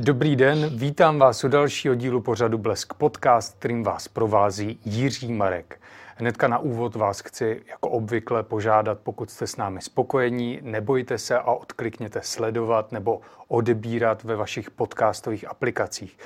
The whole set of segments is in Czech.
Dobrý den, vítám vás u dalšího dílu pořadu Blesk Podcast, kterým vás provází Jiří Marek. Hnedka na úvod vás chci jako obvykle požádat, pokud jste s námi spokojení, nebojte se a odklikněte sledovat nebo odebírat ve vašich podcastových aplikacích.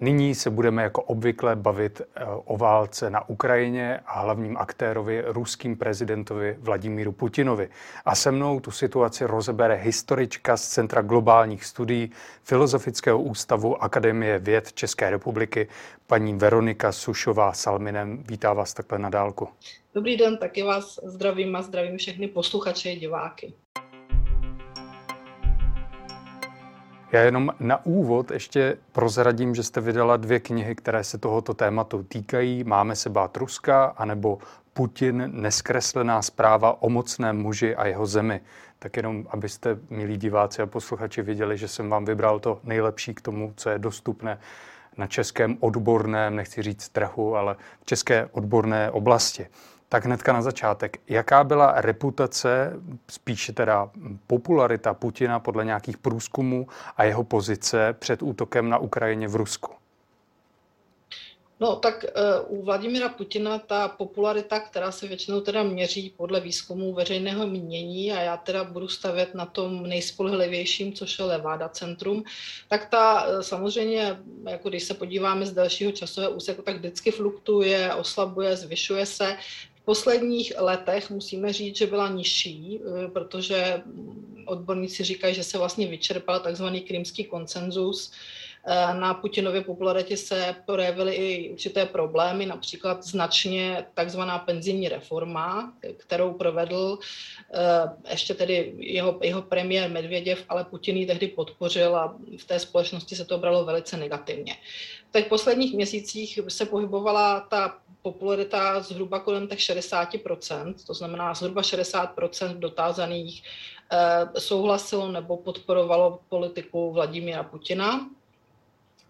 Nyní se budeme jako obvykle bavit eh, o válce na Ukrajině a hlavním aktérovi, ruským prezidentovi Vladimíru Putinovi. A se mnou tu situaci rozebere historička z Centra globálních studií Filozofického ústavu Akademie věd České republiky, paní Veronika Sušová Salminem. Vítá vás takhle na dálku. Dobrý den, taky vás zdravím a zdravím všechny posluchače a diváky. Já jenom na úvod ještě prozradím, že jste vydala dvě knihy, které se tohoto tématu týkají. Máme se bát Ruska, anebo Putin, neskreslená zpráva o mocném muži a jeho zemi. Tak jenom, abyste, milí diváci a posluchači, viděli, že jsem vám vybral to nejlepší k tomu, co je dostupné na českém odborném, nechci říct trhu, ale v české odborné oblasti. Tak hnedka na začátek. Jaká byla reputace, spíše teda popularita Putina podle nějakých průzkumů a jeho pozice před útokem na Ukrajině v Rusku? No tak uh, u Vladimira Putina ta popularita, která se většinou teda měří podle výzkumu veřejného mínění a já teda budu stavět na tom nejspolehlivějším, což je Levada centrum, tak ta uh, samozřejmě, jako když se podíváme z dalšího časového úseku, tak vždycky fluktuje, oslabuje, zvyšuje se posledních letech musíme říct, že byla nižší, eh, protože odborníci říkají, že se vlastně vyčerpal takzvaný krymský konsenzus. Eh, na Putinově popularitě se projevily i určité problémy, například značně takzvaná penzijní reforma, kterou provedl eh, ještě tedy jeho, jeho premiér Medvěděv, ale Putin ji tehdy podpořil a v té společnosti se to bralo velice negativně. V těch posledních měsících se pohybovala ta popularita zhruba kolem těch 60%, to znamená zhruba 60% dotázaných eh, souhlasilo nebo podporovalo politiku Vladimíra Putina,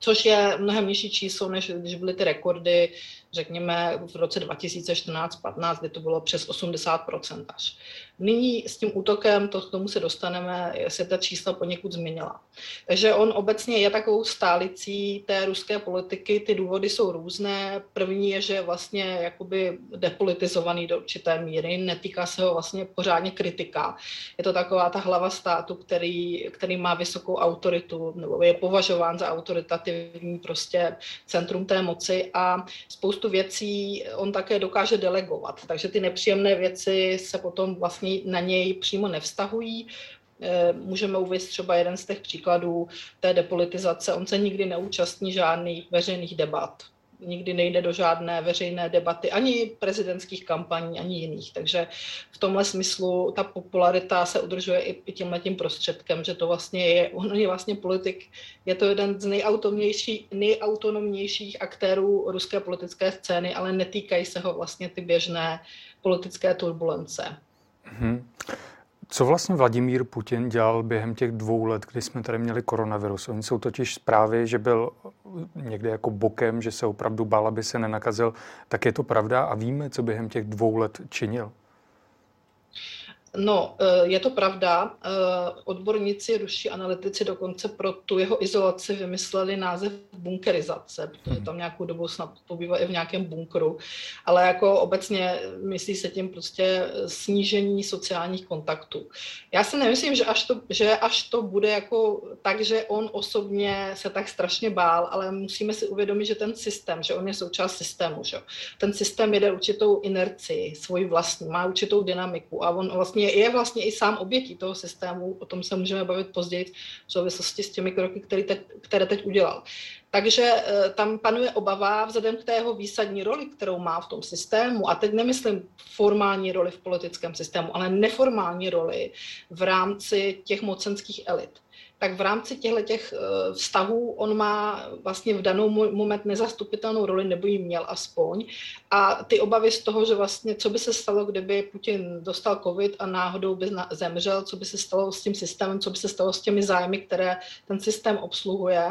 což je mnohem nižší číslo, než když byly ty rekordy, řekněme, v roce 2014-15, kdy to bylo přes 80% až. Nyní s tím útokem, to k tomu se dostaneme, se ta čísla poněkud změnila. Takže on obecně je takovou stálicí té ruské politiky, ty důvody jsou různé. První je, že je vlastně jakoby depolitizovaný do určité míry, netýká se ho vlastně pořádně kritika. Je to taková ta hlava státu, který, který má vysokou autoritu, nebo je považován za autoritativní prostě centrum té moci a spoustu věcí on také dokáže delegovat. Takže ty nepříjemné věci se potom vlastně vlastně na něj přímo nevztahují. Eh, můžeme uvést třeba jeden z těch příkladů té depolitizace. On se nikdy neúčastní žádných veřejných debat. Nikdy nejde do žádné veřejné debaty, ani prezidentských kampaní, ani jiných. Takže v tomhle smyslu ta popularita se udržuje i tímhle tím prostředkem, že to vlastně je, on je vlastně politik, je to jeden z nejautonomnějších aktérů ruské politické scény, ale netýkají se ho vlastně ty běžné politické turbulence. Hmm. Co vlastně Vladimír Putin dělal během těch dvou let, kdy jsme tady měli koronavirus? Oni jsou totiž zprávy, že byl někde jako bokem, že se opravdu bál, aby se nenakazil. Tak je to pravda a víme, co během těch dvou let činil? No, eh, je to pravda. Eh, odborníci, ruští analytici dokonce pro tu jeho izolaci vymysleli název bunkerizace, protože hmm. tam nějakou dobu snad pobývá i v nějakém bunkru, ale jako obecně myslí se tím prostě snížení sociálních kontaktů. Já si nemyslím, že až to, že až to bude jako tak, že on osobně se tak strašně bál, ale musíme si uvědomit, že ten systém, že on je součást systému, že ten systém jede určitou inerci, svoji vlastní, má určitou dynamiku a on vlastně je vlastně i sám obětí toho systému, o tom se můžeme bavit později v souvislosti s těmi kroky, které teď, které teď udělal. Takže eh, tam panuje obava vzhledem k té jeho výsadní roli, kterou má v tom systému, a teď nemyslím formální roli v politickém systému, ale neformální roli v rámci těch mocenských elit tak v rámci těchto těch eh, vztahů on má vlastně v danou moment nezastupitelnou roli, nebo ji měl aspoň. A ty obavy z toho, že vlastně co by se stalo, kdyby Putin dostal covid a náhodou by zemřel, co by se stalo s tím systémem, co by se stalo s těmi zájmy, které ten systém obsluhuje,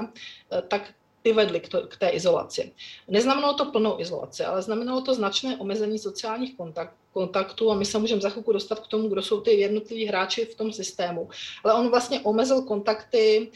eh, tak ty vedly k, k té izolaci. Neznamenalo to plnou izolaci, ale znamenalo to značné omezení sociálních kontakt, kontaktů a my se můžeme za chvilku dostat k tomu, kdo jsou ty jednotliví hráči v tom systému. Ale on vlastně omezil kontakty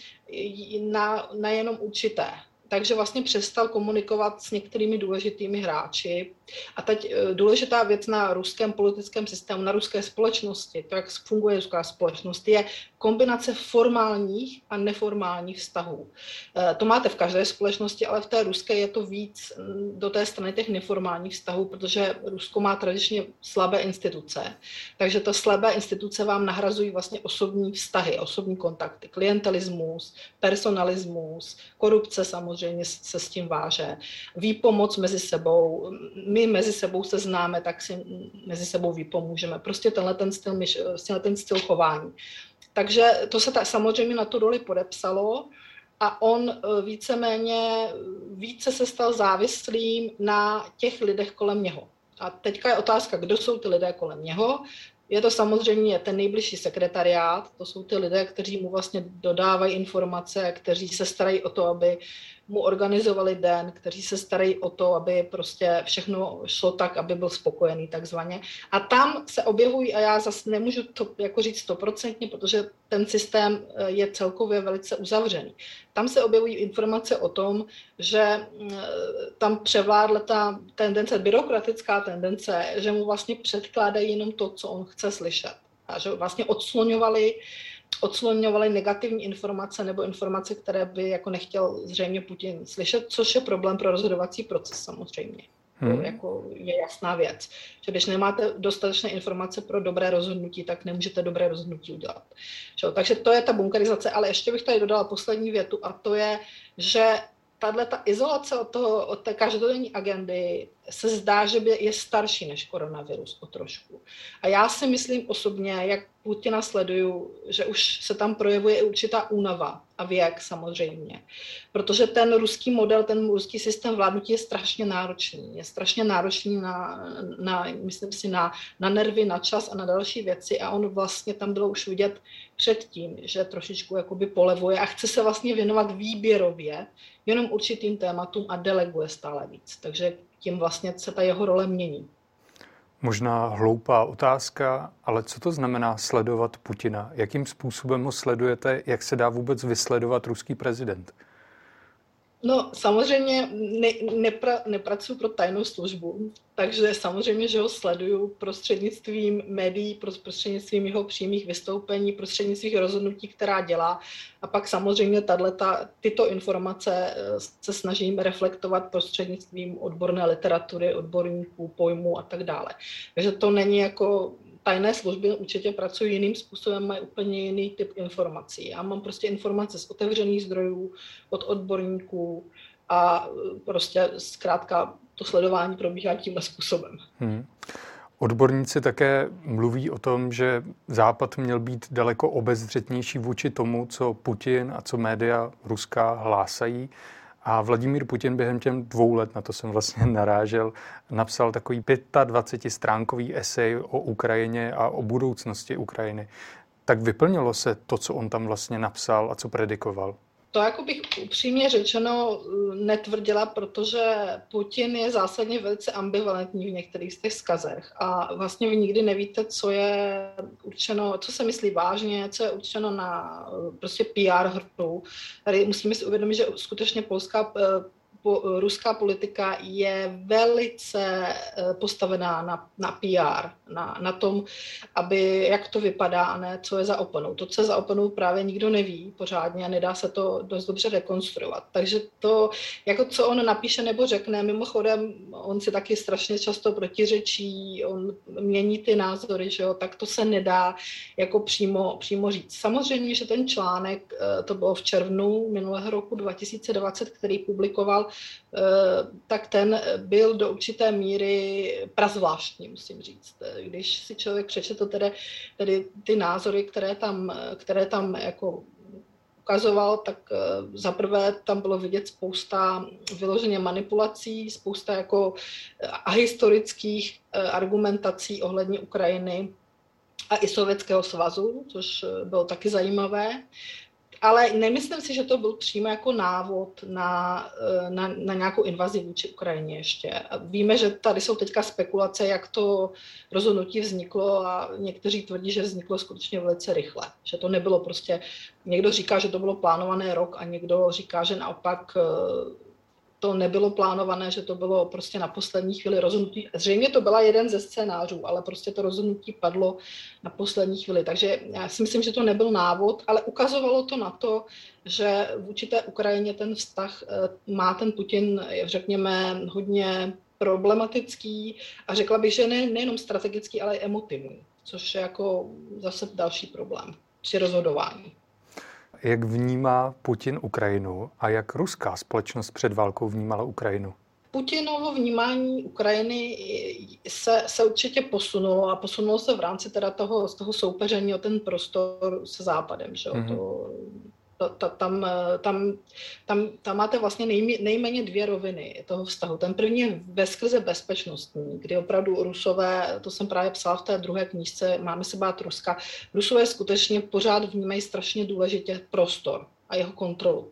na, na jenom určité takže vlastně přestal komunikovat s některými důležitými hráči. A teď eh, důležitá věc na ruském politickém systému, na ruské společnosti, to, jak funguje ruská společnost, je kombinace formálních a neformálních vztahů. Eh, to máte v každé společnosti, ale v té ruské je to víc mm, do té strany těch neformálních vztahů, protože Rusko má tradičně slabé instituce. Takže ta slabé instituce vám nahrazují vlastně osobní vztahy, osobní kontakty, klientelismus, personalismus, korupce samozřejmě se s tím váže, výpomoc mezi sebou. My mezi sebou se známe, tak si mezi sebou výpomůžeme. Prostě tenhle ten styl, tenhle ten styl chování. Takže to se ta, samozřejmě na tu roli podepsalo a on e, víceméně více se stal závislým na těch lidech kolem něho. A teďka je otázka, kdo jsou ty lidé kolem něho. Je to samozřejmě ten nejbližší sekretariát, to jsou ty lidé, kteří mu vlastně dodávají informace, kteří se starají o to, aby mu organizovali den, kteří se starají o to, aby prostě všechno šlo tak, aby byl spokojený takzvaně. A tam se objevují, a já zase nemůžu to jako říct stoprocentně, protože ten systém eh, je celkově velice uzavřený. Tam se objevují informace o tom, že mm, tam převládla ta tendence, byrokratická tendence, že mu vlastně předkládají jenom to, co on chce slyšet. A že vlastně odsloňovali odsloňovali negativní informace nebo informace, které by jako nechtěl zřejmě Putin slyšet, což je problém pro rozhodovací proces samozřejmě. Hmm. To jako je jasná věc, že když nemáte dostatečné informace pro dobré rozhodnutí, tak nemůžete dobré rozhodnutí udělat. Že? Takže to je ta bunkerizace, ale ještě bych tady dodala poslední větu a to je, že tahle ta izolace od, toho, od té každodenní agendy se zdá, že by je starší než koronavirus o trošku. A já si myslím osobně, jak Putina sleduju, že už se tam projevuje i určitá únava a věk samozřejmě. Protože ten ruský model, ten ruský systém vládnutí je strašně náročný. Je strašně náročný na, na myslím si, na, na nervy, na čas a na další věci a on vlastně tam bylo už vidět předtím, že trošičku jakoby polevuje a chce se vlastně věnovat výběrově jenom určitým tématům a deleguje stále víc. Takže tím vlastně se ta jeho role mění. Možná hloupá otázka, ale co to znamená sledovat Putina? Jakým způsobem ho sledujete? Jak se dá vůbec vysledovat ruský prezident? No, samozřejmě ne, nepra, nepracuji pro tajnou službu, takže samozřejmě, že ho sleduju prostřednictvím médií, prostřednictvím jeho přímých vystoupení, prostřednictvím rozhodnutí, která dělá. A pak samozřejmě tato, tyto informace eh, se snažím reflektovat prostřednictvím odborné literatury, odborníků, pojmů a tak dále. Takže to není jako tajné služby určitě pracují jiným způsobem, mají úplně jiný typ informací. Já mám prostě informace z otevřených zdrojů, od odborníků a prostě zkrátka to sledování probíhá tímhle způsobem. Hmm. Odborníci také mluví o tom, že Západ měl být daleko obezřetnější vůči tomu, co Putin a co média ruská hlásají. A Vladimír Putin během těm dvou let, na to jsem vlastně narážel, napsal takový 25-stránkový esej o Ukrajině a o budoucnosti Ukrajiny. Tak vyplnilo se to, co on tam vlastně napsal a co predikoval? To jako bych upřímně řečeno eh, netvrdila, protože Putin je zásadně velice ambivalentní v některých z těch skazech a vlastně vy nikdy nevíte, co je určeno, co se myslí vážně, co je určeno na eh, prostě PR hru. Tady musíme si uvědomit, že skutečně polská eh, po, ruská politika je velice eh, postavená na, na PR, na, na tom, aby jak to vypadá a ne co je za oponou. To, co je za oponou, právě nikdo neví pořádně a nedá se to dost dobře rekonstruovat. Takže to, jako co on napíše nebo řekne, mimochodem, on si taky strašně často protiřečí, on mění ty názory, že jo, tak to se nedá jako přímo, přímo říct. Samozřejmě, že ten článek, eh, to bylo v červnu minulého roku 2020, který publikoval tak ten byl do určité míry prazvláštní, musím říct. Když si člověk přečetl tedy, tedy ty názory, které tam, které tam jako ukazoval, tak eh, zaprvé tam bylo vidět spousta vyloženě manipulací, spousta jako eh, ahistorických argumentací ohledně Ukrajiny a i Sovětského svazu, což bylo taky zajímavé. Ale nemyslím si, že to byl přímo jako návod na, eh, na, na nějakou invazi vůči Ukrajině ještě. Víme, že tady jsou teďka spekulace, jak to rozhodnutí vzniklo a někteří tvrdí, že vzniklo skutečně velice rychle. Že to nebylo prostě, někdo říká, že to bylo plánované rok a někdo říká, že naopak eh, to nebylo plánované, že to bylo prostě na poslední chvíli rozhodnutí. Zřejmě to byla jeden ze scénářů, ale prostě to rozhodnutí padlo na poslední chvíli. Takže já si myslím, že to nebyl návod, ale ukazovalo to na to, že vůči té Ukrajině ten vztah eh, má ten Putin, řekněme, hodně problematický a řekla bych, že ne, nejenom strategický, ale i emotivní, což je jako zase další problém při rozhodování jak vnímá Putin Ukrajinu a jak ruská společnost před válkou vnímala Ukrajinu? Putinovo vnímání Ukrajiny se, se určitě posunulo a posunulo se v rámci teda toho, z toho soupeření o ten prostor se západem. Že? Mm-hmm. To, ta, tam, tam, tam, tam máte vlastně nejmí, nejméně dvě roviny toho vztahu. Ten první je ve skrze bezpečnostní, kdy opravdu Rusové, to jsem právě psala v té druhé knížce, máme se bát Ruska, Rusové skutečně pořád vnímají strašně důležitě prostor a jeho kontrolu.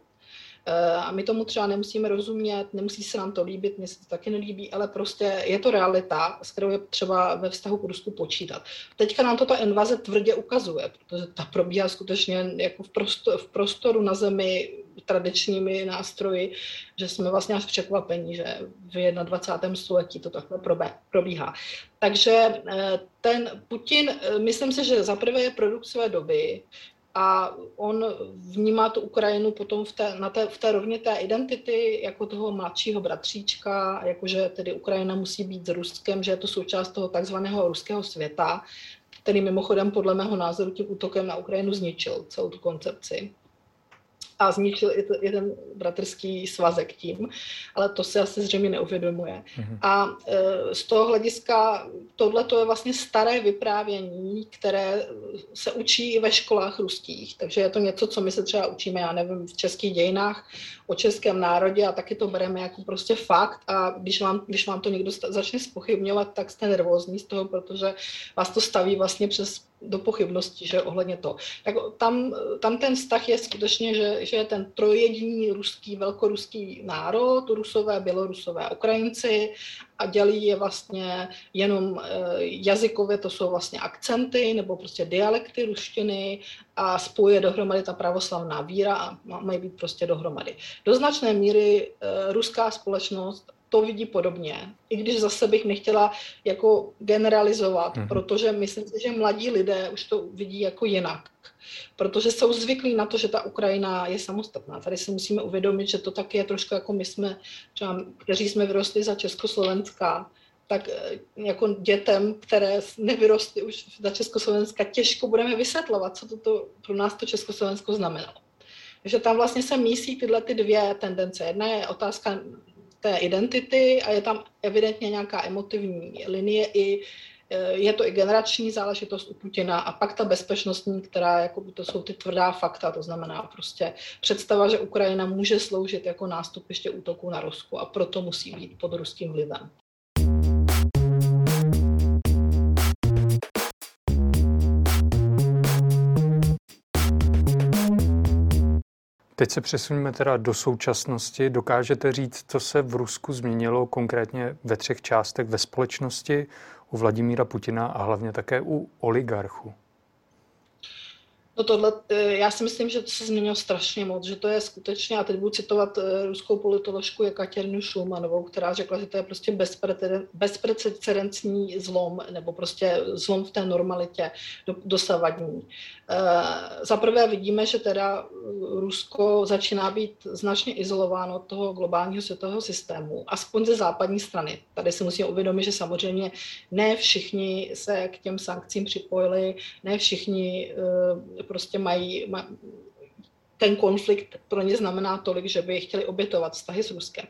Eh, a my tomu třeba nemusíme rozumět, nemusí se nám to líbit, mně se to taky nelíbí, ale prostě je to realita, s kterou je třeba ve vztahu k Rusku počítat. Teďka nám to ta invaze tvrdě ukazuje, protože ta probíhá skutečně jako v, prostoru, v prostoru na zemi tradičními nástroji, že jsme vlastně až překvapení, že v 21. století to takhle probíhá. Takže eh, ten Putin, eh, myslím si, že zaprvé je produkt své doby, a on vnímá tu Ukrajinu potom v té, na té, v té rovně té identity jako toho mladšího bratříčka, jakože tedy Ukrajina musí být s Ruskem, že je to součást toho takzvaného ruského světa, který mimochodem podle mého názoru tím útokem na Ukrajinu zničil celou tu koncepci a zničil i, i ten bratrský svazek tím, ale to se asi zřejmě neuvědomuje. Mm-hmm. A e, z toho hlediska tohle to je vlastně staré vyprávění, které se učí i ve školách ruských, takže je to něco, co my se třeba učíme, já nevím, v českých dějinách o českém národě a taky to bereme jako prostě fakt a když vám, když vám to někdo začne spochybňovat, tak jste nervózní z toho, protože vás to staví vlastně přes do pochybností, že ohledně to. Tak tam, tam ten vztah je skutečně, že, že je ten trojjediný ruský, velkoruský národ, rusové, bělorusové, Ukrajinci a dělí je vlastně jenom eh, jazykově, to jsou vlastně akcenty nebo prostě dialekty ruštiny a spojuje dohromady ta pravoslavná víra a mají být prostě dohromady. Do značné míry eh, ruská společnost to vidí podobně. I když zase bych nechtěla jako generalizovat, mm-hmm. protože myslím si, že mladí lidé už to vidí jako jinak. Protože jsou zvyklí na to, že ta Ukrajina je samostatná. Tady si musíme uvědomit, že to taky je trošku jako my jsme, třeba, kteří jsme vyrostli za Československá, tak eh, jako dětem, které nevyrostly už za Československa, těžko budeme vysvětlovat, co to, to pro nás to Československo znamenalo. Takže tam vlastně se mísí tyhle ty dvě tendence. Jedna je otázka té identity a je tam evidentně nějaká emotivní linie i eh, je to i generační záležitost u Putina a pak ta bezpečnostní, která jako to jsou ty tvrdá fakta, to znamená prostě představa, že Ukrajina může sloužit jako nástupiště útoku na Rusku a proto musí být pod ruským vlivem. Teď se přesuneme teda do současnosti. Dokážete říct, co se v Rusku změnilo konkrétně ve třech částech ve společnosti, u Vladimíra Putina a hlavně také u oligarchů? No tohle, eh, já si myslím, že to se změnilo strašně moc, že to je skutečně, a teď budu citovat eh, ruskou politoložku Jekatěrnu Šulmanovou, která řekla, že to je prostě bezprecedentní zlom, nebo prostě zlom v té normalitě dosavadní. Eh, za prvé vidíme, že teda Rusko začíná být značně izolováno od toho globálního světového systému, aspoň ze západní strany. Tady si musíme uvědomit, že samozřejmě ne všichni se k těm sankcím připojili, ne všichni prostě mají, ten konflikt pro ně znamená tolik, že by chtěli obětovat vztahy s Ruskem.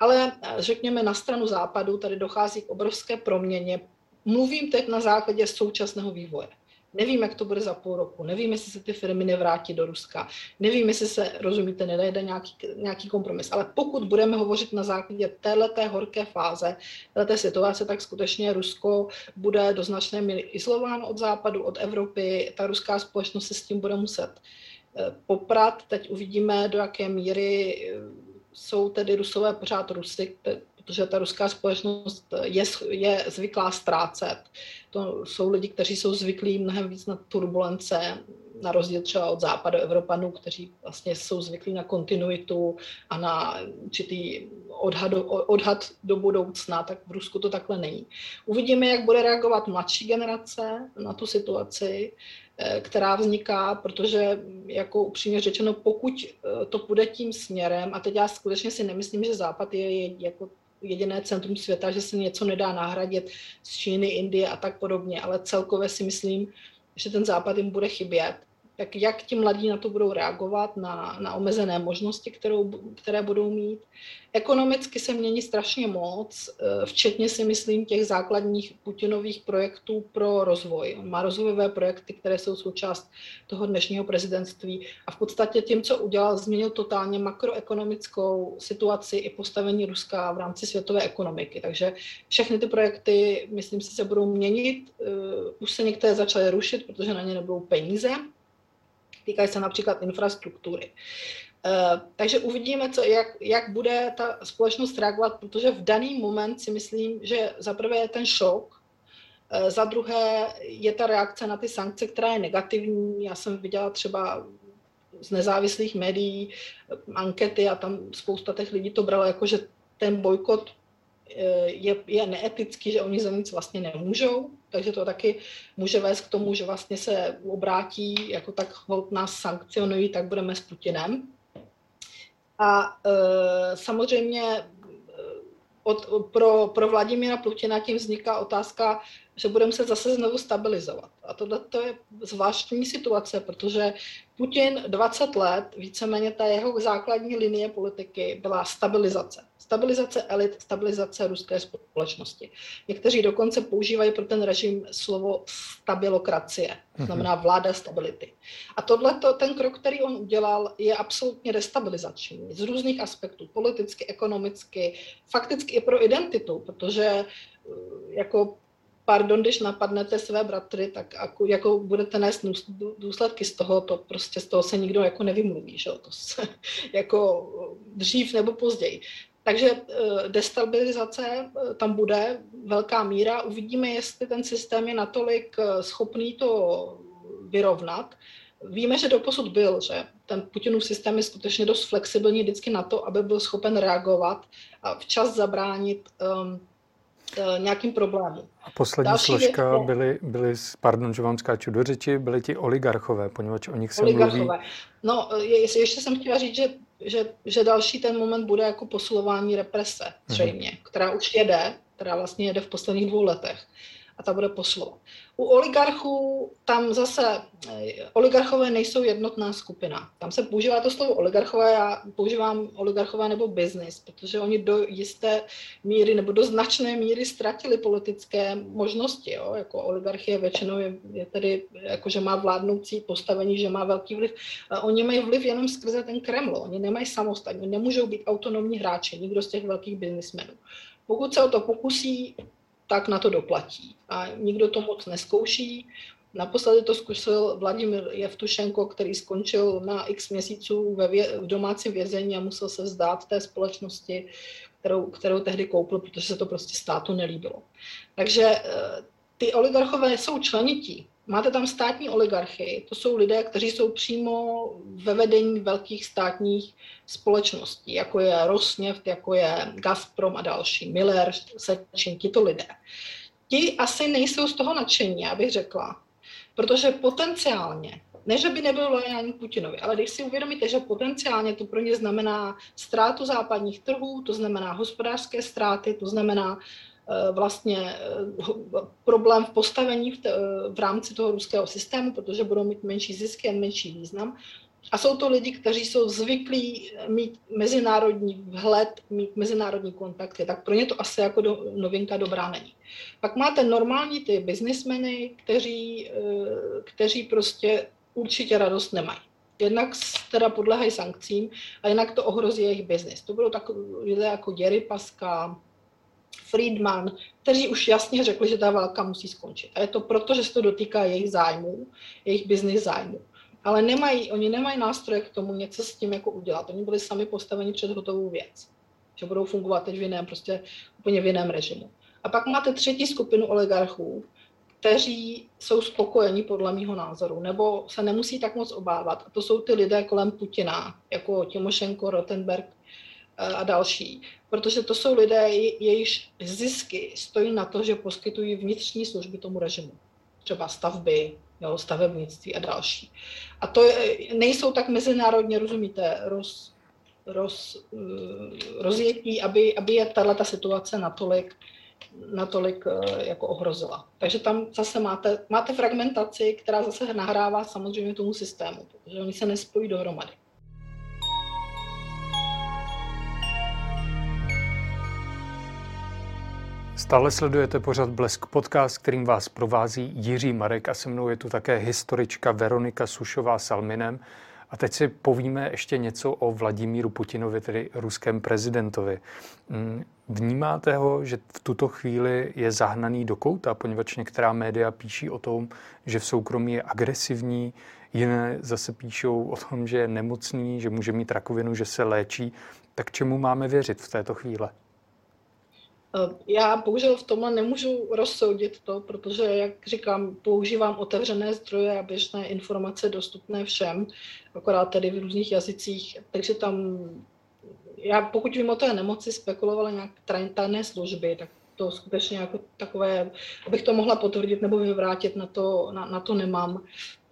Ale eh, řekněme na stranu západu tady dochází k obrovské proměně. Mluvím teď na základě současného vývoje. Nevím, jak to bude za půl roku, nevím, jestli se ty firmy nevrátí do Ruska, nevím, jestli se, rozumíte, nedajde nějaký, nějaký kompromis. Ale pokud budeme hovořit na základě téhleté horké fáze, téhleté situace, tak skutečně Rusko bude do značné míry izolováno od západu, od Evropy, ta ruská společnost se s tím bude muset poprat. Teď uvidíme, do jaké míry jsou tedy Rusové pořád Rusy, protože ta ruská společnost je, je zvyklá ztrácet. To jsou lidi, kteří jsou zvyklí mnohem víc na turbulence, na rozdíl třeba od západu Evropanů, kteří vlastně jsou zvyklí na kontinuitu a na určitý odhad, odhad do budoucna, tak v Rusku to takhle není. Uvidíme, jak bude reagovat mladší generace na tu situaci, eh, která vzniká, protože jako upřímně řečeno, pokud eh, to půjde tím směrem, a teď já skutečně si nemyslím, že Západ je jako jediné centrum světa, že se něco nedá nahradit z Číny, Indie a tak podobně, ale celkově si myslím, že ten západ jim bude chybět tak jak ti mladí na to budou reagovat, na, na omezené možnosti, kterou, které budou mít. Ekonomicky se mění strašně moc, eh, včetně si myslím těch základních Putinových projektů pro rozvoj. On má rozvojové projekty, které jsou součást toho dnešního prezidentství a v podstatě tím, co udělal, změnil totálně makroekonomickou situaci i postavení Ruska v rámci světové ekonomiky. Takže všechny ty projekty, myslím si, se budou měnit. Eh, už se některé začaly rušit, protože na ně nebudou peníze týkají se například infrastruktury. Uh, takže uvidíme, co, jak, jak bude ta společnost reagovat, protože v daný moment si myslím, že za prvé je ten šok, uh, za druhé je ta reakce na ty sankce, která je negativní. Já jsem viděla třeba z nezávislých médií ankety a tam spousta těch lidí to bralo jako, že ten bojkot je, je neetický, že oni za nic vlastně nemůžou, takže to taky může vést k tomu, že vlastně se obrátí, jako tak hold nás sankcionují, tak budeme s Putinem. A e, samozřejmě e, od, pro, pro Vladimíra Putina tím vzniká otázka, že budeme se zase znovu stabilizovat. A tohle to je zvláštní situace, protože Putin 20 let, víceméně ta jeho základní linie politiky byla stabilizace. Stabilizace elit, stabilizace ruské společnosti. Někteří dokonce používají pro ten režim slovo stabilokracie, to mhm. znamená vláda stability. A tohle, ten krok, který on udělal, je absolutně destabilizační z různých aspektů, politicky, ekonomicky, fakticky i pro identitu, protože eh, jako pardon, když napadnete své bratry, tak jako, jako budete nést důsledky z toho, to prostě z toho se nikdo jako nevymluví, že? To se, jako dřív nebo později. Takže eh, destabilizace eh, tam bude velká míra. Uvidíme, jestli ten systém je natolik eh, schopný to vyrovnat. Víme, že doposud byl, že ten Putinův systém je skutečně dost flexibilní vždycky na to, aby byl schopen reagovat a včas zabránit um, nějakým problémům. A poslední Další složka věc, byly, byly, pardon, že vám skáču do řeči, byly ti oligarchové, poněvadž o nich se oligarchové. mluví. No, je, ještě jsem chtěla říct, že že, že další ten moment bude jako posilování represe, zřejmě, mm-hmm. která už jede, která vlastně jede v posledních dvou letech a ta bude poslovat. U oligarchů tam zase, eh, oligarchové nejsou jednotná skupina. Tam se používá to slovo oligarchové, já používám oligarchové nebo business, protože oni do jisté míry nebo do značné míry ztratili politické možnosti. Jo? Jako oligarchie většinou je, je tedy, jako že má vládnoucí postavení, že má velký vliv. Oni mají vliv jenom skrze ten Kreml. Oni nemají samostatně, nemůžou být autonomní hráči, nikdo z těch velkých biznismenů. Pokud se o to pokusí, tak na to doplatí. A nikdo to moc neskouší. Naposledy to zkusil Vladimir Jevtušenko, který skončil na x měsíců ve vě- v domácím vězení a musel se vzdát té společnosti, kterou, kterou tehdy koupil, protože se to prostě státu nelíbilo. Takže eh, ty oligarchové jsou členití Máte tam státní oligarchy, to jsou lidé, kteří jsou přímo ve vedení velkých státních společností, jako je Rosneft, jako je Gazprom a další, Miller, Sečin, tito lidé. Ti asi nejsou z toho nadšení, já bych řekla, protože potenciálně, ne, že by nebyl lojální Putinovi, ale když si uvědomíte, že potenciálně to pro ně znamená ztrátu západních trhů, to znamená hospodářské ztráty, to znamená vlastně eh, problém v postavení v, v rámci toho ruského systému, protože budou mít menší zisky a menší význam. A jsou to lidi, kteří jsou zvyklí mít mezinárodní vhled, mít mezinárodní kontakty, tak pro ně to asi jako do, novinka dobrá není. Pak máte normální ty biznismeny, kteří, eh, kteří prostě určitě radost nemají. Jednak teda podlehají sankcím a jinak to ohrozí jejich biznis. To budou takové lidé jako Jerry Paska, Friedman, kteří už jasně řekli, že ta válka musí skončit. A je to proto, že se to dotýká jejich zájmů, jejich business zájmů. ale nemají, oni nemají nástroje k tomu něco s tím jako udělat. Oni byli sami postaveni před hotovou věc, že budou fungovat teď v jiném, prostě úplně v jiném režimu. A pak máte třetí skupinu oligarchů, kteří jsou spokojeni podle mého názoru, nebo se nemusí tak moc obávat. A to jsou ty lidé kolem Putina, jako Timošenko, Rottenberg eh, a další. Protože to jsou lidé, jejichž zisky stojí na to, že poskytují vnitřní služby tomu režimu. Třeba stavby, jo, stavebnictví a další. A to je, nejsou tak mezinárodně, rozumíte, roz, roz, eh, rozjetí, aby, aby je tato situace natolik natolik eh, jako ohrozila. Takže tam zase máte, máte fragmentaci, která zase nahrává samozřejmě tomu systému, protože oni se nespojí dohromady. Stále sledujete pořad Blesk podcast, kterým vás provází Jiří Marek a se mnou je tu také historička Veronika Sušová Salminem. A teď si povíme ještě něco o Vladimíru Putinovi, tedy ruském prezidentovi. Mm, vnímáte ho, že v tuto chvíli je zahnaný do kouta, poněvadž některá média píší o tom, že v soukromí je agresivní, jiné zase píšou o tom, že je nemocný, že může mít rakovinu, že se léčí. Tak čemu máme věřit v této chvíli? Eh, já bohužel v tomhle nemůžu rozsoudit to, protože, jak říkám, používám otevřené zdroje a běžné informace dostupné všem, akorát tedy v různých jazycích, takže tam, já pokud vím o té nemoci, spekulovala nějak tajné služby, tak to skutečně jako takové, abych to mohla potvrdit nebo vyvrátit, na to, na, na to nemám,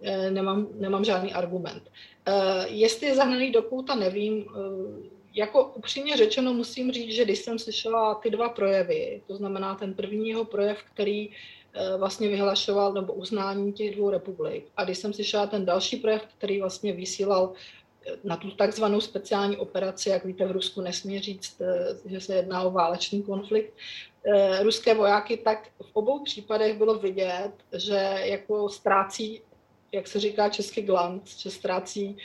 eh, nemám, nemám žádný argument. Eh, jestli je zahnaný do kouta, nevím, jako upřímně řečeno musím říct, že když jsem slyšela ty dva projevy, to znamená ten první jeho projev, který eh, vlastně vyhlašoval nebo uznání těch dvou republik. A když jsem slyšela ten další projev, který vlastně vysílal eh, na tu takzvanou speciální operaci, jak víte, v Rusku nesmí říct, eh, že se jedná o válečný konflikt, ruské vojáky, tak v obou případech bylo vidět, že jako ztrácí, jak se říká český glanc, že ztrácí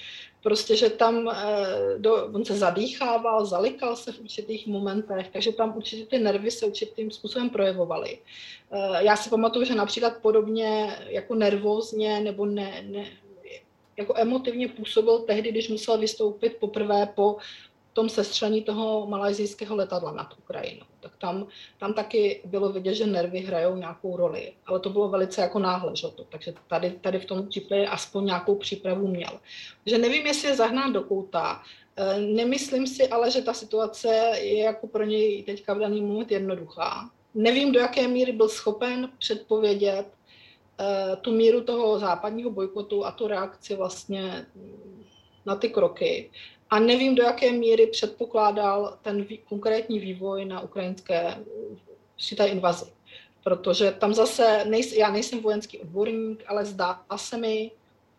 prostě, že tam eh, do, on se zadýchával, zalikal se v určitých momentech, takže tam určitě ty nervy se určitým způsobem projevovaly. Eh, já si pamatuju, že například podobně jako nervózně nebo ne, ne, jako emotivně působil tehdy, když musel vystoupit poprvé po tom sestřelení toho malajzijského letadla nad Ukrajinou. Tak tam, tam taky bylo vidět, že nervy hrajou nějakou roli, ale to bylo velice jako náhle, že to. takže tady, tady v tom případě aspoň nějakou přípravu měl. Že nevím, jestli je zahnán do kouta, e, nemyslím si ale, že ta situace je jako pro něj teďka v daný moment jednoduchá. Nevím, do jaké míry byl schopen předpovědět e, tu míru toho západního bojkotu a tu reakci vlastně na ty kroky. A nevím, do jaké míry předpokládal ten vý, konkrétní vývoj na ukrajinské při té invazi. Protože tam zase, nejs, já nejsem vojenský odborník, ale zdá se mi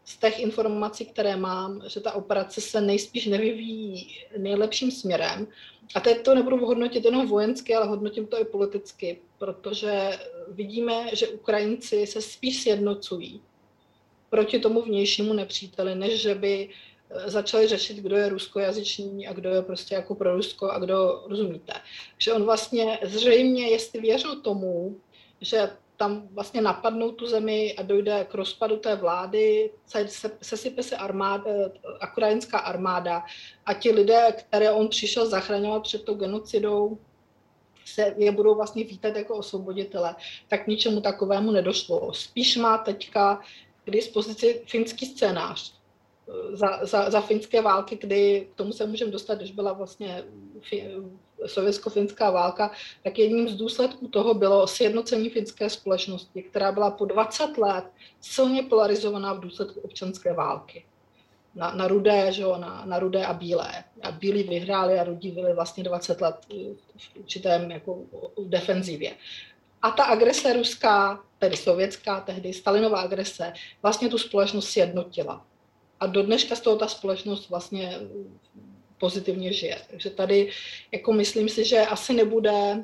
z těch informací, které mám, že ta operace se nejspíš nevyvíjí nejlepším směrem. A teď to nebudu hodnotit jenom vojensky, ale hodnotím to i politicky, protože vidíme, že Ukrajinci se spíš sjednocují proti tomu vnějšímu nepříteli, než že by začali řešit, kdo je ruskojazyčný a kdo je prostě jako pro Rusko a kdo rozumíte. Že on vlastně zřejmě, jestli věřil tomu, že tam vlastně napadnou tu zemi a dojde k rozpadu té vlády, sesype se armáda, ukrajinská armáda a ti lidé, které on přišel zachraňovat před tou genocidou, se je budou vlastně vítat jako osvoboditele, tak ničemu takovému nedošlo. Spíš má teďka k dispozici finský scénář, za, za, za finské války, kdy k tomu se můžeme dostat, když byla vlastně sovětsko-finská válka, tak jedním z důsledků toho bylo sjednocení finské společnosti, která byla po 20 let silně polarizovaná v důsledku občanské války. Na, na rudé, že jo, na, na rudé a bílé. A bílí vyhráli a rudí byli vlastně 20 let v určitém jako v defenzivě. A ta agrese ruská, tedy sovětská tehdy, Stalinová agrese, vlastně tu společnost sjednotila a do dneška z toho ta společnost vlastně pozitivně žije. Takže tady jako myslím si, že asi nebude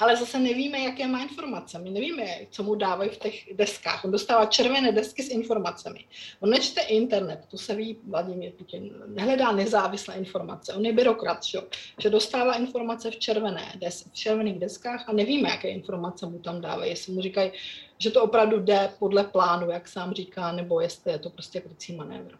ale zase nevíme, jaké má informace. My nevíme, co mu dávají v těch deskách. On dostává červené desky s informacemi. On nečte internet, to se ví Vladimír Putin. Hledá nezávislé informace. On je byrokrat, že, že dostává informace v, červené des, v červených deskách a nevíme, jaké informace mu tam dávají. Jestli mu říkají, že to opravdu jde podle plánu, jak sám říká, nebo jestli je to prostě krycí manévr.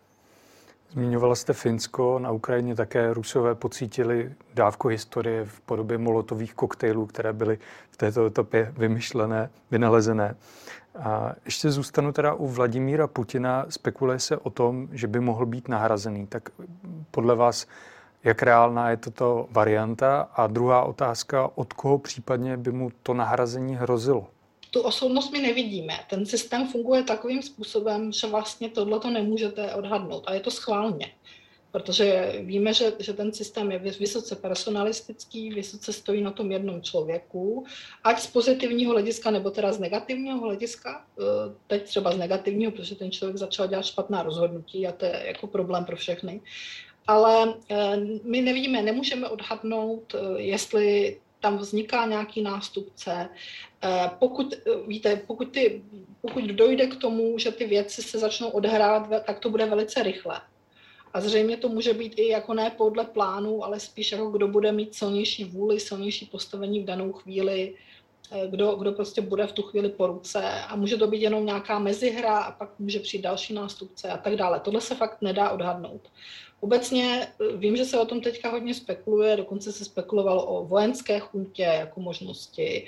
Zmiňovala jste Finsko, na Ukrajině také Rusové pocítili dávku historie v podobě molotových koktejlů, které byly v této etapě vymyšlené, vynalezené. A ještě zůstanu teda u Vladimíra Putina. Spekuluje se o tom, že by mohl být nahrazený. Tak podle vás, jak reálná je toto varianta? A druhá otázka, od koho případně by mu to nahrazení hrozilo? Tu osobnost my nevidíme. Ten systém funguje takovým způsobem, že vlastně tohle to nemůžete odhadnout a je to schválně. Protože víme, že, že ten systém je vysoce personalistický, vysoce stojí na tom jednom člověku, ať z pozitivního hlediska, nebo teda z negativního hlediska. Eh, teď třeba z negativního, protože ten člověk začal dělat špatná rozhodnutí a to je jako problém pro všechny. Ale eh, my nevíme, nemůžeme odhadnout, eh, jestli tam vzniká nějaký nástupce. Eh, pokud, eh, víte, pokud, ty, pokud dojde k tomu, že ty věci se začnou odehrávat, tak to bude velice rychle. A zřejmě to může být i jako ne podle plánu, ale spíš jako kdo bude mít silnější vůli, silnější postavení v danou chvíli, kdo, kdo prostě bude v tu chvíli po ruce a může to být jenom nějaká mezihra a pak může přijít další nástupce a tak dále. Tohle se fakt nedá odhadnout. Obecně eh, vím, že se o tom teďka hodně spekuluje, dokonce se spekulovalo o vojenské chuntě jako možnosti.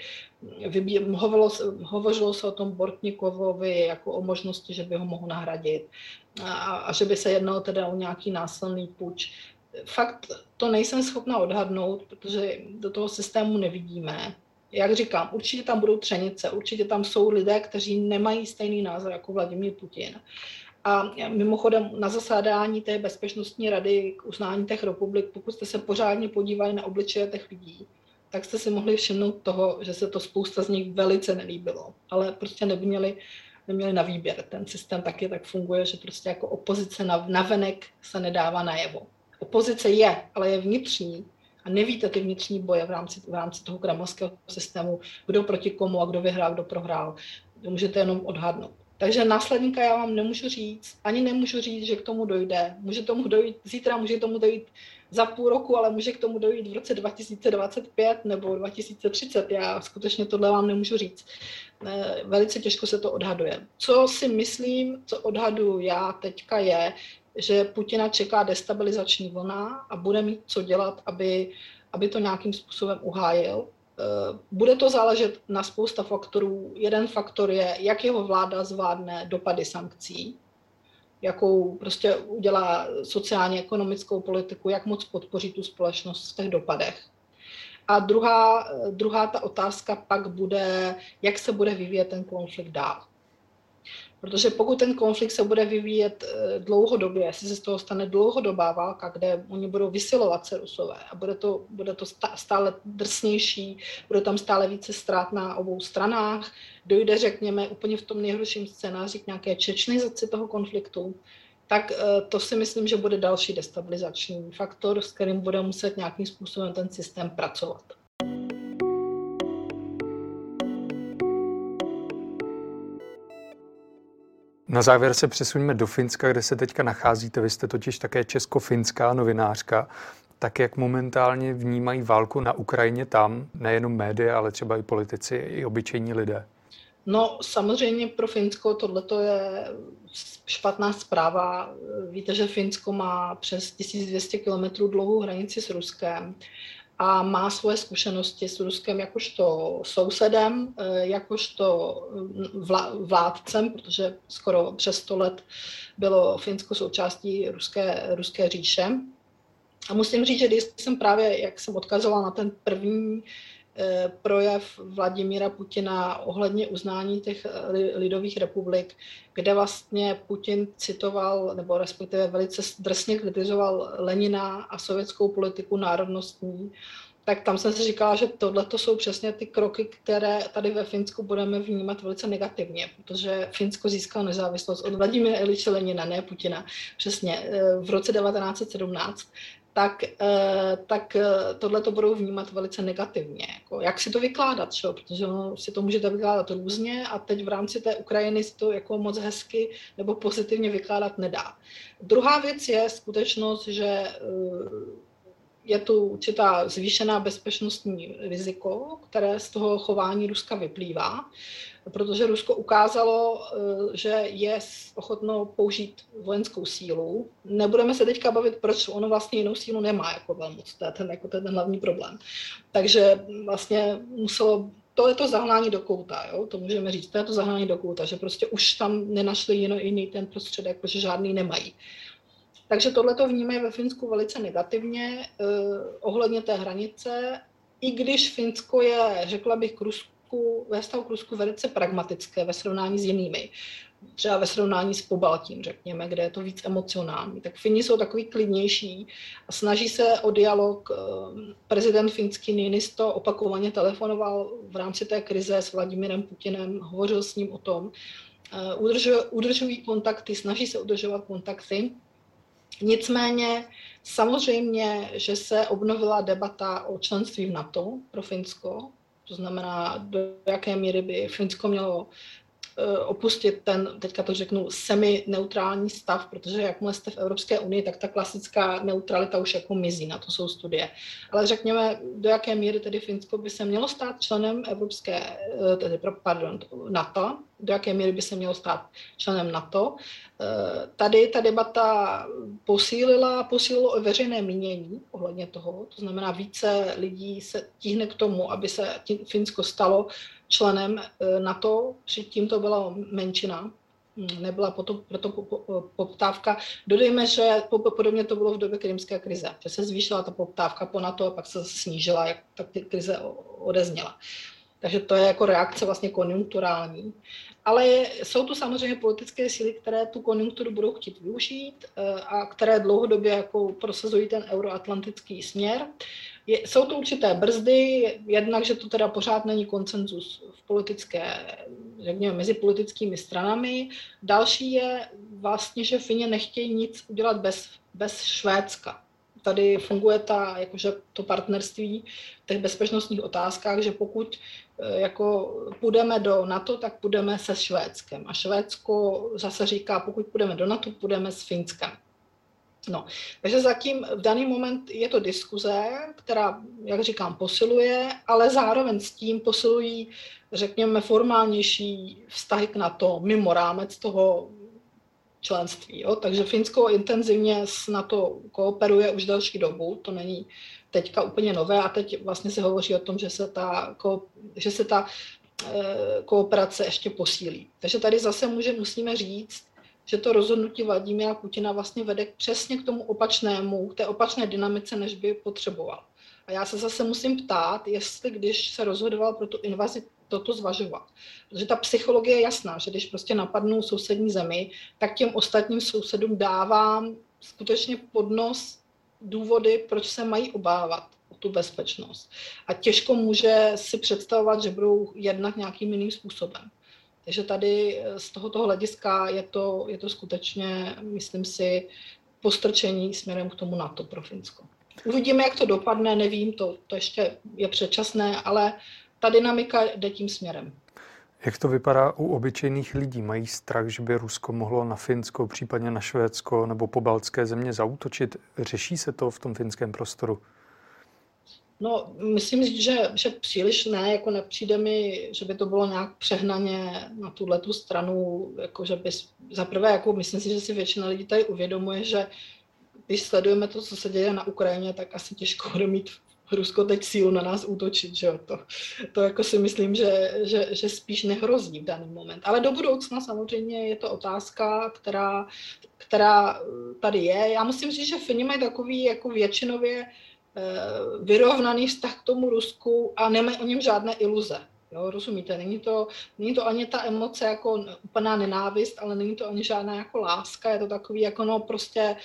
hovorilo, hovořilo se o tom Bortnikovovi jako o možnosti, že by ho mohl nahradit a, a že by se jednalo teda o nějaký násilný puč. Fakt to nejsem schopna odhadnout, protože do toho systému nevidíme. Jak říkám, určitě tam budou třenice, určitě tam jsou lidé, kteří nemají stejný názor jako Vladimír Putin. A mimochodem na zasádání té bezpečnostní rady k uznání těch republik, pokud jste se pořádně podívali na obličeje těch lidí, tak jste si mohli všimnout toho, že se to spousta z nich velice nelíbilo. Ale prostě neměli, neměli na výběr. Ten systém taky tak funguje, že prostě jako opozice na, navenek se nedává najevo. Opozice je, ale je vnitřní a nevíte ty vnitřní boje v rámci, v rámci toho kremelského systému, kdo proti komu a kdo vyhrál, kdo prohrál. To můžete jenom odhadnout. Takže následníka já vám nemůžu říct, ani nemůžu říct, že k tomu dojde. Může tomu dojít, zítra může tomu dojít za půl roku, ale může k tomu dojít v roce 2025 nebo 2030. Já skutečně tohle vám nemůžu říct. Velice těžko se to odhaduje. Co si myslím, co odhadu já teďka je, že Putina čeká destabilizační vlna a bude mít co dělat, aby, aby to nějakým způsobem uhájil. Eh, bude to záležet na spousta faktorů. Jeden faktor je, jak jeho vláda zvládne dopady sankcí, jakou prostě udělá sociálně ekonomickou politiku, jak moc podpoří tu společnost v těch dopadech. A druhá, druhá ta otázka pak bude, jak se bude vyvíjet ten konflikt dál. Protože pokud ten konflikt se bude vyvíjet eh, dlouhodobě, jestli se z toho stane dlouhodobá válka, kde oni budou vysilovat se Rusové a bude to, bude to stále drsnější, bude tam stále více ztrát na obou stranách, dojde, řekněme, úplně v tom nejhorším scénáři k nějaké čečnizaci toho konfliktu, tak eh, to si myslím, že bude další destabilizační faktor, s kterým bude muset nějakým způsobem ten systém pracovat. Na závěr se přesuneme do Finska, kde se teďka nacházíte. Vy jste totiž také česko-finská novinářka. Tak jak momentálně vnímají válku na Ukrajině tam, nejenom média, ale třeba i politici, i obyčejní lidé? No samozřejmě pro Finsko tohle je špatná zpráva. Víte, že Finsko má přes 1200 km dlouhou hranici s Ruskem a má svoje zkušenosti s Ruskem jakožto sousedem, eh, jakožto mm, vládcem, protože skoro přes 100 let bylo Finsko součástí ruské, ruské říše. A musím říct, že když jsem právě, jak jsem odkazovala na ten první projev Vladimíra Putina ohledně uznání těch lidových republik, kde vlastně Putin citoval, nebo respektive velice drsně kritizoval Lenina a sovětskou politiku národnostní, tak tam jsem si říkala, že tohle to jsou přesně ty kroky, které tady ve Finsku budeme vnímat velice negativně, protože Finsko získalo nezávislost od Vladimira Iliče Lenina, ne Putina, přesně eh, v roce 1917 tak, eh, tak eh, tohle to budou vnímat velice negativně. Jako, jak si to vykládat, čo? protože ono si to můžete vykládat různě a teď v rámci té Ukrajiny si to jako moc hezky nebo pozitivně vykládat nedá. Druhá věc je skutečnost, že eh, je tu určitá zvýšená bezpečnostní riziko, které z toho chování Ruska vyplývá protože Rusko ukázalo, eh, že je ochotno použít vojenskou sílu. Nebudeme se teďka bavit, proč ono vlastně jinou sílu nemá jako velmoc, to je ten, jako ten hlavní problém. Takže vlastně muselo to je to zahnání do kouta, jo? to můžeme říct, to je to zahnání do kouta, že prostě už tam nenašli jiný, jiný ten prostředek, protože žádný nemají. Takže tohle to vnímají ve Finsku velice negativně eh, ohledně té hranice, i když Finsko je, řekla bych, k Rusku ve vztahu k Rusku velice pragmatické ve srovnání s jinými. Třeba ve srovnání s Pobaltím, řekněme, kde je to víc emocionální. Tak Fini jsou takový klidnější a snaží se o dialog. Ehm, prezident finský Ninisto opakovaně telefonoval v rámci té krize s Vladimirem Putinem, hovořil s ním o tom, udržují, udržují kontakty, snaží se udržovat kontakty. Nicméně samozřejmě, že se obnovila debata o členství v NATO pro Finsko, to znamená, do jaké míry by Finsko mělo eh, opustit ten, teďka to řeknu, semi-neutrální stav, protože jakmile jste v Evropské unii, tak ta klasická neutralita už jako mizí, na to jsou studie. Ale řekněme, do jaké míry tedy Finsko by se mělo stát členem Evropské, eh, tedy, pardon, NATO, do jaké míry by se mělo stát členem NATO. Eh, tady ta debata posílila, posílilo i veřejné mínění ohledně toho, to znamená více lidí se tíhne k tomu, aby se Finsko stalo členem eh, NATO, předtím to byla menšina, hm, nebyla proto, proto poptávka. Dodejme, že podobně to bylo v době krymské krize, že se zvýšila ta poptávka po NATO a pak se snížila, jak ta krize odezněla. Takže to je jako reakce vlastně konjunkturální. Ale jsou tu samozřejmě politické síly, které tu konjunkturu budou chtít využít eh, a které dlouhodobě jako prosazují ten euroatlantický směr. Je, jsou to určité brzdy, jednak, že to teda pořád není koncenzus v politické, řekněme, mezi politickými stranami. Další je vlastně, že Fině nechtějí nic udělat bez, bez Švédska tady funguje ta, jakože to partnerství v těch bezpečnostních otázkách, že pokud jako půjdeme do NATO, tak půjdeme se Švédskem. A Švédsko zase říká, pokud půjdeme do NATO, půjdeme s Finskem. No, takže zatím v daný moment je to diskuze, která, jak říkám, posiluje, ale zároveň s tím posilují, řekněme, formálnější vztahy k NATO mimo rámec toho členství. Jo? Takže Finsko intenzivně s NATO kooperuje už další dobu, to není teďka úplně nové a teď vlastně se hovoří o tom, že se ta, že se ta e, kooperace ještě posílí. Takže tady zase může, musíme říct, že to rozhodnutí Vladimira Putina vlastně vede přesně k tomu opačnému, k té opačné dynamice, než by potřeboval. A já se zase musím ptát, jestli když se rozhodoval pro tu invazi toto zvažovat. Protože ta psychologie je jasná, že když prostě napadnou sousední zemi, tak těm ostatním sousedům dávám skutečně podnos důvody, proč se mají obávat o tu bezpečnost. A těžko může si představovat, že budou jednat nějakým jiným způsobem. Takže tady eh, z tohoto hlediska je to, je to skutečně, myslím si, postrčení směrem k tomu NATO pro Finsko. Uvidíme, jak to dopadne, nevím, to, to ještě je předčasné, ale ta dynamika jde tím směrem. Jak to vypadá u obyčejných lidí? Mají strach, že by Rusko mohlo na Finsko, případně na Švédsko nebo po baltské země zautočit? Řeší se to v tom finském prostoru? No, myslím, že, že příliš ne, jako nepřijde mi, že by to bylo nějak přehnaně na tuhle tu stranu, jako že by, zaprvé, jako myslím si, že si většina lidí tady uvědomuje, že když sledujeme to, co se děje na Ukrajině, tak asi těžko bude mít Rusko teď sílu na nás útočit, že jo? To, to jako si myslím, že, že, že spíš nehrozí v daný moment. Ale do budoucna samozřejmě je to otázka, která, která tady je. Já musím říct, že Fini mají takový jako většinově eh, vyrovnaný vztah k tomu Rusku a nemají o něm žádné iluze. Jo, rozumíte? Není to, není to ani ta emoce jako úplná nenávist, ale není to ani žádná jako láska, je to takový jako no prostě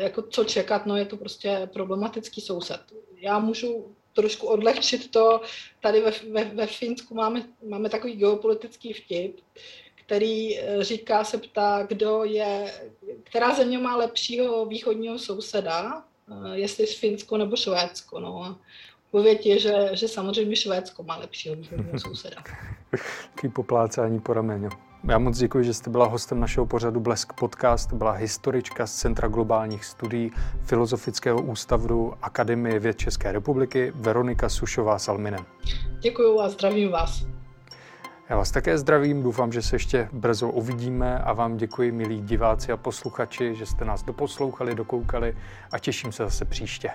jako co čekat, no je to prostě problematický soused. Já můžu trošku odlehčit to, tady ve, ve, ve Finsku máme, máme takový geopolitický vtip, který eh, říká, se ptá, kdo je, která země má lepšího východního souseda, jestli Finsko nebo Švédsko. No. A je, že, že samozřejmě Švédsko má lepšího východního souseda. Taký poplácání po ramenu. Já moc děkuji, že jste byla hostem našeho pořadu Blesk Podcast. Byla historička z Centra globálních studií Filozofického ústavu Akademie věd České republiky Veronika Sušová Salminen. Děkuji a zdravím vás. Já vás také zdravím, doufám, že se ještě brzo uvidíme a vám děkuji, milí diváci a posluchači, že jste nás doposlouchali, dokoukali a těším se zase příště.